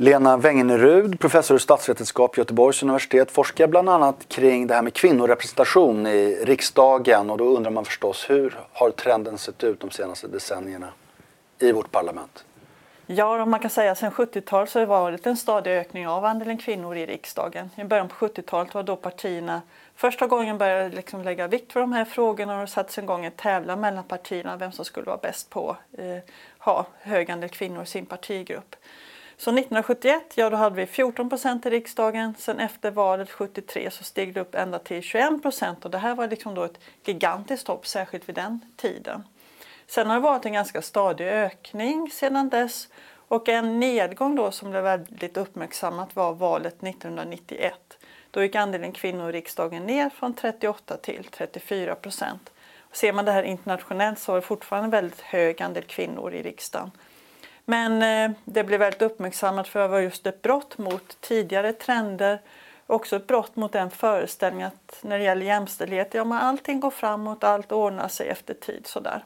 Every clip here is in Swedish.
Lena Wengenerud, professor i statsvetenskap vid Göteborgs universitet, forskar bland annat kring det här med kvinnorepresentation i riksdagen och då undrar man förstås hur har trenden sett ut de senaste decennierna i vårt parlament? Ja, man kan säga sedan 70-talet så har det varit en stadig ökning av andelen kvinnor i riksdagen. I början på 70-talet var då partierna första gången började liksom lägga vikt för de här frågorna och sattes igång en tävlan mellan partierna vem som skulle vara bäst på att eh, ha hög andel kvinnor i sin partigrupp. Så 1971 ja, då hade vi 14 procent i riksdagen. Sen efter valet 73 så steg det upp ända till 21 procent och det här var liksom då ett gigantiskt hopp, särskilt vid den tiden. Sen har det varit en ganska stadig ökning sedan dess och en nedgång då som blev väldigt uppmärksammat var valet 1991. Då gick andelen kvinnor i riksdagen ner från 38 till 34 procent. Ser man det här internationellt så är det fortfarande en väldigt hög andel kvinnor i riksdagen. Men eh, det blev väldigt uppmärksammat för att vara just ett brott mot tidigare trender. Också ett brott mot den föreställningen att när det gäller jämställdhet, ja men allting går framåt, allt ordnar sig efter tid sådär.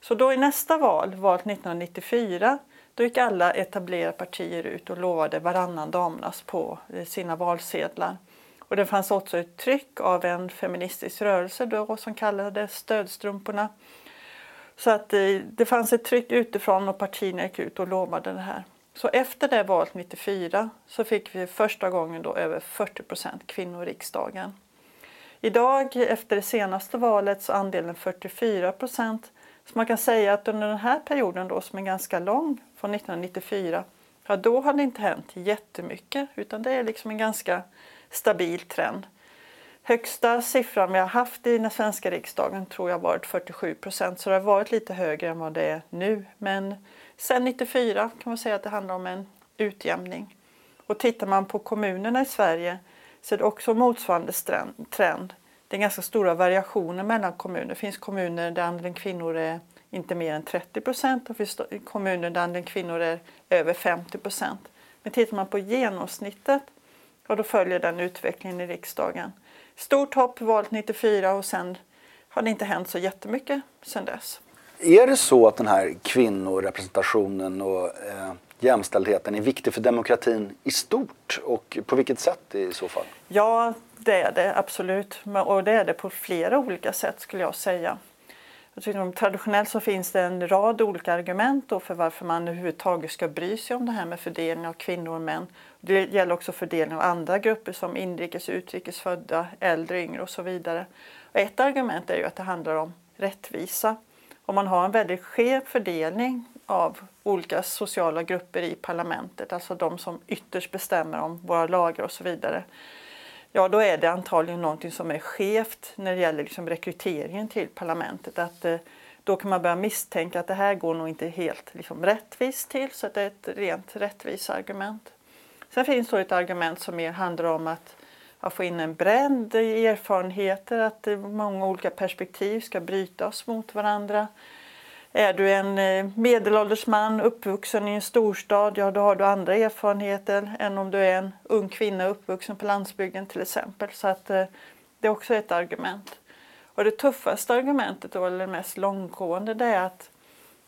Så då i nästa val, valet 1994, då gick alla etablerade partier ut och lovade varannan damernas på eh, sina valsedlar. Och det fanns också ett tryck av en feministisk rörelse då som kallades Stödstrumporna så att eh, det, fanns ett tryck utifrån och partierna gick ut och lovade det här. Så efter det valet 94 så fick vi första gången då över 40 procent kvinnor i riksdagen. Idag efter det senaste valet så andelen 44 procent. Så man kan säga att under den här perioden då som är ganska lång från 1994 ja då har det inte hänt jättemycket utan det är liksom en ganska stabil trend. Högsta siffran vi har haft i den svenska riksdagen tror jag varit 47 procent så det har varit lite högre än vad det är nu. Men sen 94 kan man säga att det handlar om en utjämning. Och tittar man på kommunerna i Sverige så är det också motsvarande trend. Det är ganska stora variationer mellan kommuner. Det finns kommuner där andelen kvinnor är inte mer än 30 procent och det finns kommuner där andelen kvinnor är över 50 procent. Men tittar man på genomsnittet och då följer den utvecklingen i riksdagen. Stort hopp valet 94 och sen har det inte hänt så jättemycket sen dess. Är det så att den här kvinnorepresentationen och eh, jämställdheten är viktig för demokratin i stort och på vilket sätt i så fall? Ja, det är det absolut och det är det på flera olika sätt skulle jag säga. Jag tycker, traditionellt så finns det en rad olika argument för varför man överhuvudtaget ska bry sig om det här med fördelning av kvinnor och män. Det gäller också fördelning av andra grupper som inrikes och utrikesfödda, äldre, yngre och så vidare. Och ett argument är ju att det handlar om rättvisa. Om man har en väldigt skev fördelning av olika sociala grupper i parlamentet, alltså de som ytterst bestämmer om våra lagar och så vidare, ja då är det antagligen någonting som är skevt när det gäller liksom rekryteringen till parlamentet. Att, eh, då kan man börja misstänka att det här går nog inte helt liksom, rättvist till, så att det är ett rent rättviseargument. Sen finns det ett argument som mer handlar om att, att få in en bredd i erfarenheter, att eh, många olika perspektiv ska brytas mot varandra. Är du en eh, medelålders man uppvuxen i en storstad, ja då har du andra erfarenheter än om du är en ung kvinna uppvuxen på landsbygden till exempel. Så att eh, det är också ett argument. Och det tuffaste argumentet, eller det mest långtgående, det är att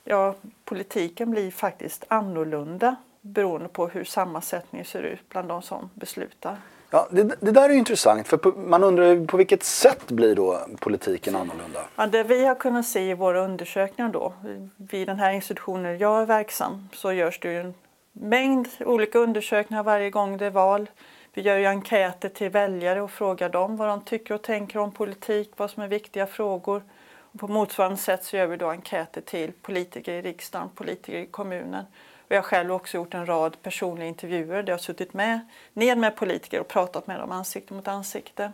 ja, politiken blir faktiskt annorlunda beroende på hur sammansättningen ser ut bland de som beslutar. Ja, det, det, där är intressant för man undrar på vilket sätt blir då politiken annorlunda? Ja, det vi har kunnat se i våra undersökningar då, vid den här institutionen jag är verksam, så görs det ju en mängd olika undersökningar varje gång det är val. Vi gör ju enkäter till väljare och frågar dem vad de tycker och tänker om politik, vad som är viktiga frågor. Och på motsvarande sätt så gör vi då enkäter till politiker i riksdagen, politiker i kommunen. Och jag har själv också gjort en rad personliga intervjuer där jag har suttit med, ned med politiker och pratat med dem ansikte mot ansikte.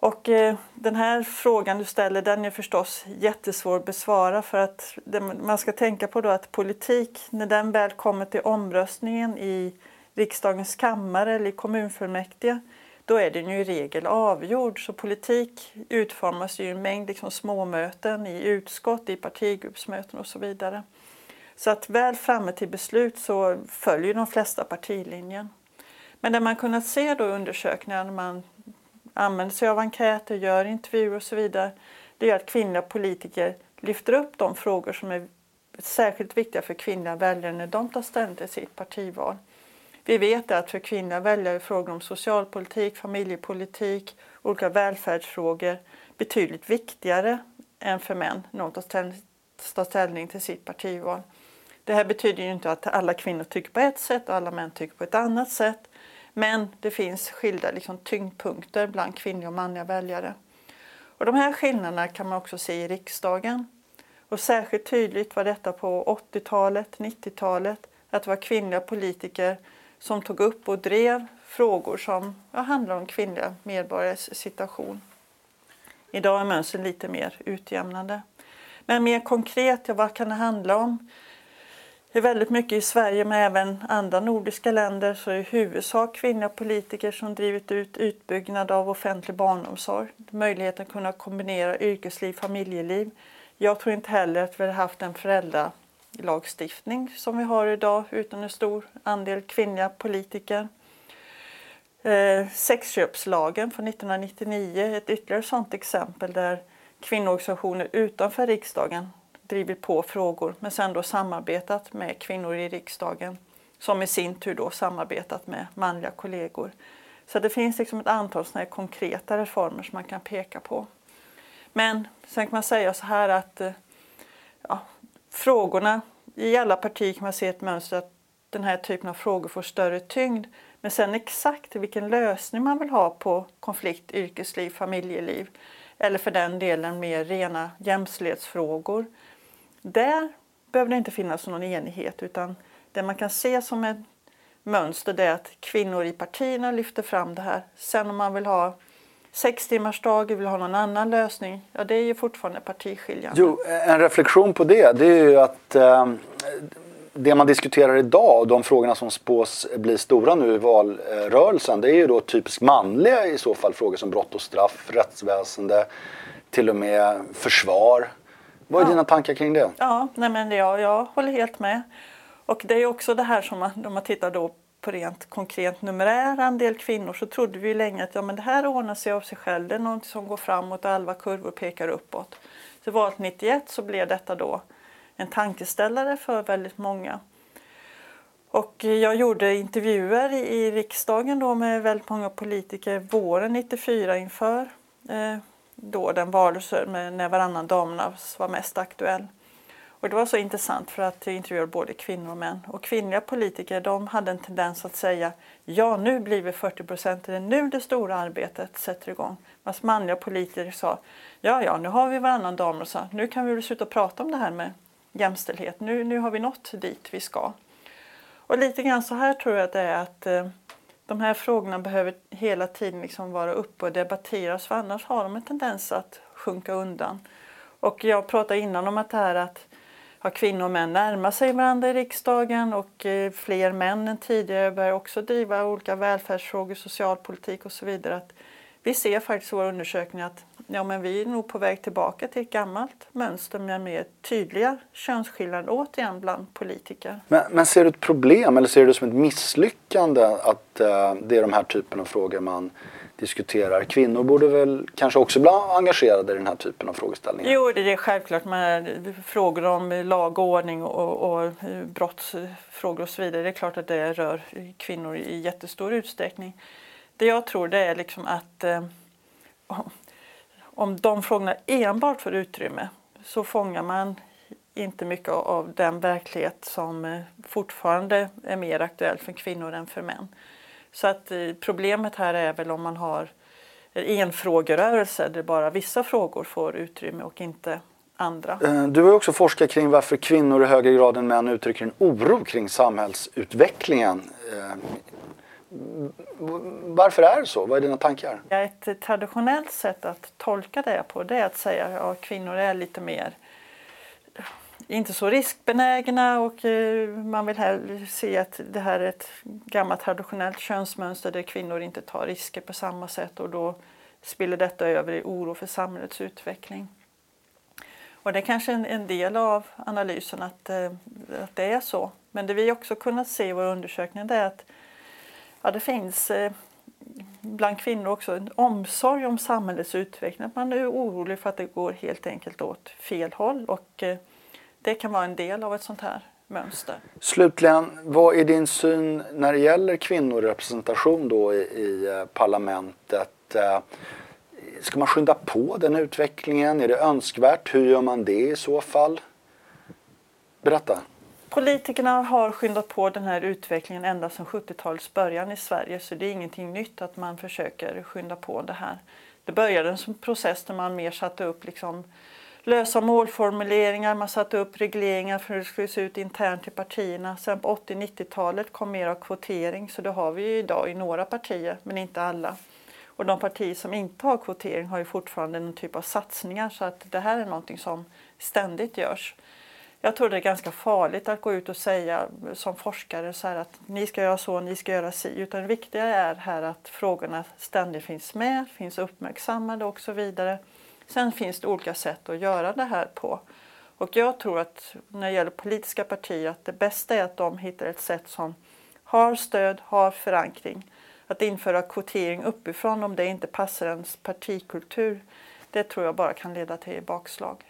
Och eh, den här frågan du ställer den är förstås jättesvår att besvara för att det, man ska tänka på då att politik, när den väl kommer till omröstningen i riksdagens kammare eller i kommunfullmäktige, då är den ju i regel avgjord. Så politik utformas ju i en mängd liksom småmöten i utskott, i partigruppsmöten och så vidare. Så att väl framme till beslut så följer de flesta partilinjen. Men det man kunnat se då i undersökningar när man använder sig av enkäter, gör intervjuer och så vidare, det är att kvinnliga politiker lyfter upp de frågor som är särskilt viktiga för kvinnliga väljare när de tar ställning till sitt partival. Vi vet att för kvinnliga väljare är frågor om socialpolitik, familjepolitik, olika välfärdsfrågor betydligt viktigare än för män när de tar ställning till sitt partival. Det här betyder ju inte att alla kvinnor tycker på ett sätt och alla män tycker på ett annat sätt. Men det finns skilda liksom, tyngdpunkter bland kvinnliga och manliga väljare. Och de här skillnaderna kan man också se i riksdagen. Och särskilt tydligt var detta på 80-talet, 90-talet, att det var kvinnliga politiker som tog upp och drev frågor som ja, handlar om kvinnliga medborgares situation. Idag är mönstren lite mer utjämnande. Men mer konkret, ja, vad kan det handla om? Det är väldigt mycket i Sverige men även andra nordiska länder så är det i huvudsak kvinnliga politiker som drivit ut utbyggnad av offentlig barnomsorg. Möjligheten att kunna kombinera yrkesliv och familjeliv. Jag tror inte heller att vi hade haft en föräldralagstiftning som vi har idag utan en stor andel kvinnliga politiker. Eh, sexköpslagen från 1999 är ett ytterligare sådant exempel där kvinnoorganisationer utanför riksdagen drivit på frågor men sen då samarbetat med kvinnor i riksdagen som i sin tur då samarbetat med manliga kollegor. Så det finns liksom ett antal såna konkreta reformer som man kan peka på. Men sen kan man säga så här att eh, ja, frågorna i alla partier kan man se ett mönster att den här typen av frågor får större tyngd. Men sen exakt vilken lösning man vill ha på konflikt, yrkesliv, familjeliv eller för den delen mer rena jämställdhetsfrågor där behöver det inte finnas någon enighet utan det man kan se som ett mönster det är att kvinnor i partierna lyfter fram det här. Sen om man vill ha sex timmars dag, vill ha någon annan lösning, ja det är ju fortfarande partiskiljande. Jo, en reflektion på det, det är ju att eh, det man diskuterar idag, och de frågorna som spås bli stora nu i valrörelsen, det är ju då typiskt manliga i så fall frågor som brott och straff, rättsväsende, till och med försvar. Vad är ja. dina tankar kring det? Ja, nej men jag, jag håller helt med. Och det är också det här som man, om man tittar då på rent konkret numerär andel kvinnor så trodde vi länge att ja, men det här ordnar sig av sig själv. Det är något som går framåt och alla kurvor pekar uppåt. Så valet 91 så blev detta då en tankeställare för väldigt många. Och jag gjorde intervjuer i riksdagen då med väldigt många politiker våren 94 inför eh, då den valrörelse när varannan damernas var mest aktuell. Och det var så intressant för att jag intervjuade både kvinnor och män. Och kvinnliga politiker de hade en tendens att säga ja nu blir vi 40 procent, det är nu det stora arbetet sätter igång. Medan manliga politiker sa ja ja nu har vi varannan damernas, nu kan vi väl sluta prata om det här med jämställdhet, nu, nu har vi nått dit vi ska. Och lite grann så här tror jag att det är att eh, de här frågorna behöver hela tiden liksom vara uppe och debatteras för annars har de en tendens att sjunka undan. Och jag pratade innan om att det här att ja, kvinnor och män närmar sig varandra i riksdagen och eh, fler män än tidigare börjar också driva olika välfärdsfrågor, socialpolitik och så vidare. Att vi ser faktiskt i våra undersökningar att ja, men vi är nog på väg tillbaka till ett gammalt mönster med mer tydliga könsskillnader återigen bland politiker. Men, men, ser du ett problem eller ser du det som ett misslyckande att uh, det är de här typen av frågor man diskuterar. Kvinnor borde väl kanske också bli engagerade i den här typen av frågeställningar? Jo, det är självklart. Med frågor om lag och ordning och, och brottsfrågor och så vidare. Det är klart att det rör kvinnor i jättestor utsträckning. Det jag tror det är liksom att eh, om de frågorna enbart får utrymme så fångar man inte mycket av den verklighet som eh, fortfarande är mer aktuell för kvinnor än för män. Så att eh, problemet här är väl om man har enfrågerörelse där bara vissa frågor får utrymme och inte andra. Eh, du har också forskat kring varför kvinnor i högre grad än män uttrycker en oro kring samhällsutvecklingen. Varför är det så? Vad är dina tankar? Ett traditionellt sätt att tolka det på det är att säga att ja, kvinnor är lite mer inte så riskbenägna och eh, man vill hellre se att det här är ett gammalt traditionellt könsmönster där kvinnor inte tar risker på samma sätt och då spiller detta över i oro för samhällets utveckling. Och det är kanske en, en del av analysen att, eh, att det är så. Men det vi också kunnat se i våra undersökningar är att ja, det finns eh, bland kvinnor också en omsorg om samhällets utveckling. Att man är orolig för att det går helt enkelt åt fel håll. Och, eh, det kan vara en del av ett sånt här mönster. Slutligen, vad är din syn när det gäller kvinnorepresentation då i, i eh, parlamentet? Eh, ska man skynda på den utvecklingen? Är det önskvärt? Hur gör man det i så fall? Berätta. Politikerna har skyndat på den här utvecklingen ända sedan 70-talets början i Sverige så det är ingenting nytt att man försöker skynda på det här. Det började som process där man mer satte upp liksom lösa målformuleringar, man satte upp regleringar för hur det skulle se ut internt i partierna. Sen på 80-90-talet kom mer av kvotering så det har vi ju idag i några partier men inte alla. Och de partier som inte har kvotering har ju fortfarande någon typ av satsningar så att det här är någonting som ständigt görs. Jag tror det är ganska farligt att gå ut och säga som forskare så att ni ska göra så, ni ska göra si. Utan det viktiga är här att frågorna ständigt finns med, finns uppmärksammade och så vidare. Sen finns det olika sätt att göra det här på. Och jag tror att när det gäller politiska partier att det bästa är att de hittar ett sätt som har stöd, har förankring. Att införa kvotering uppifrån om det inte passar ens partikultur, det tror jag bara kan leda till bakslag.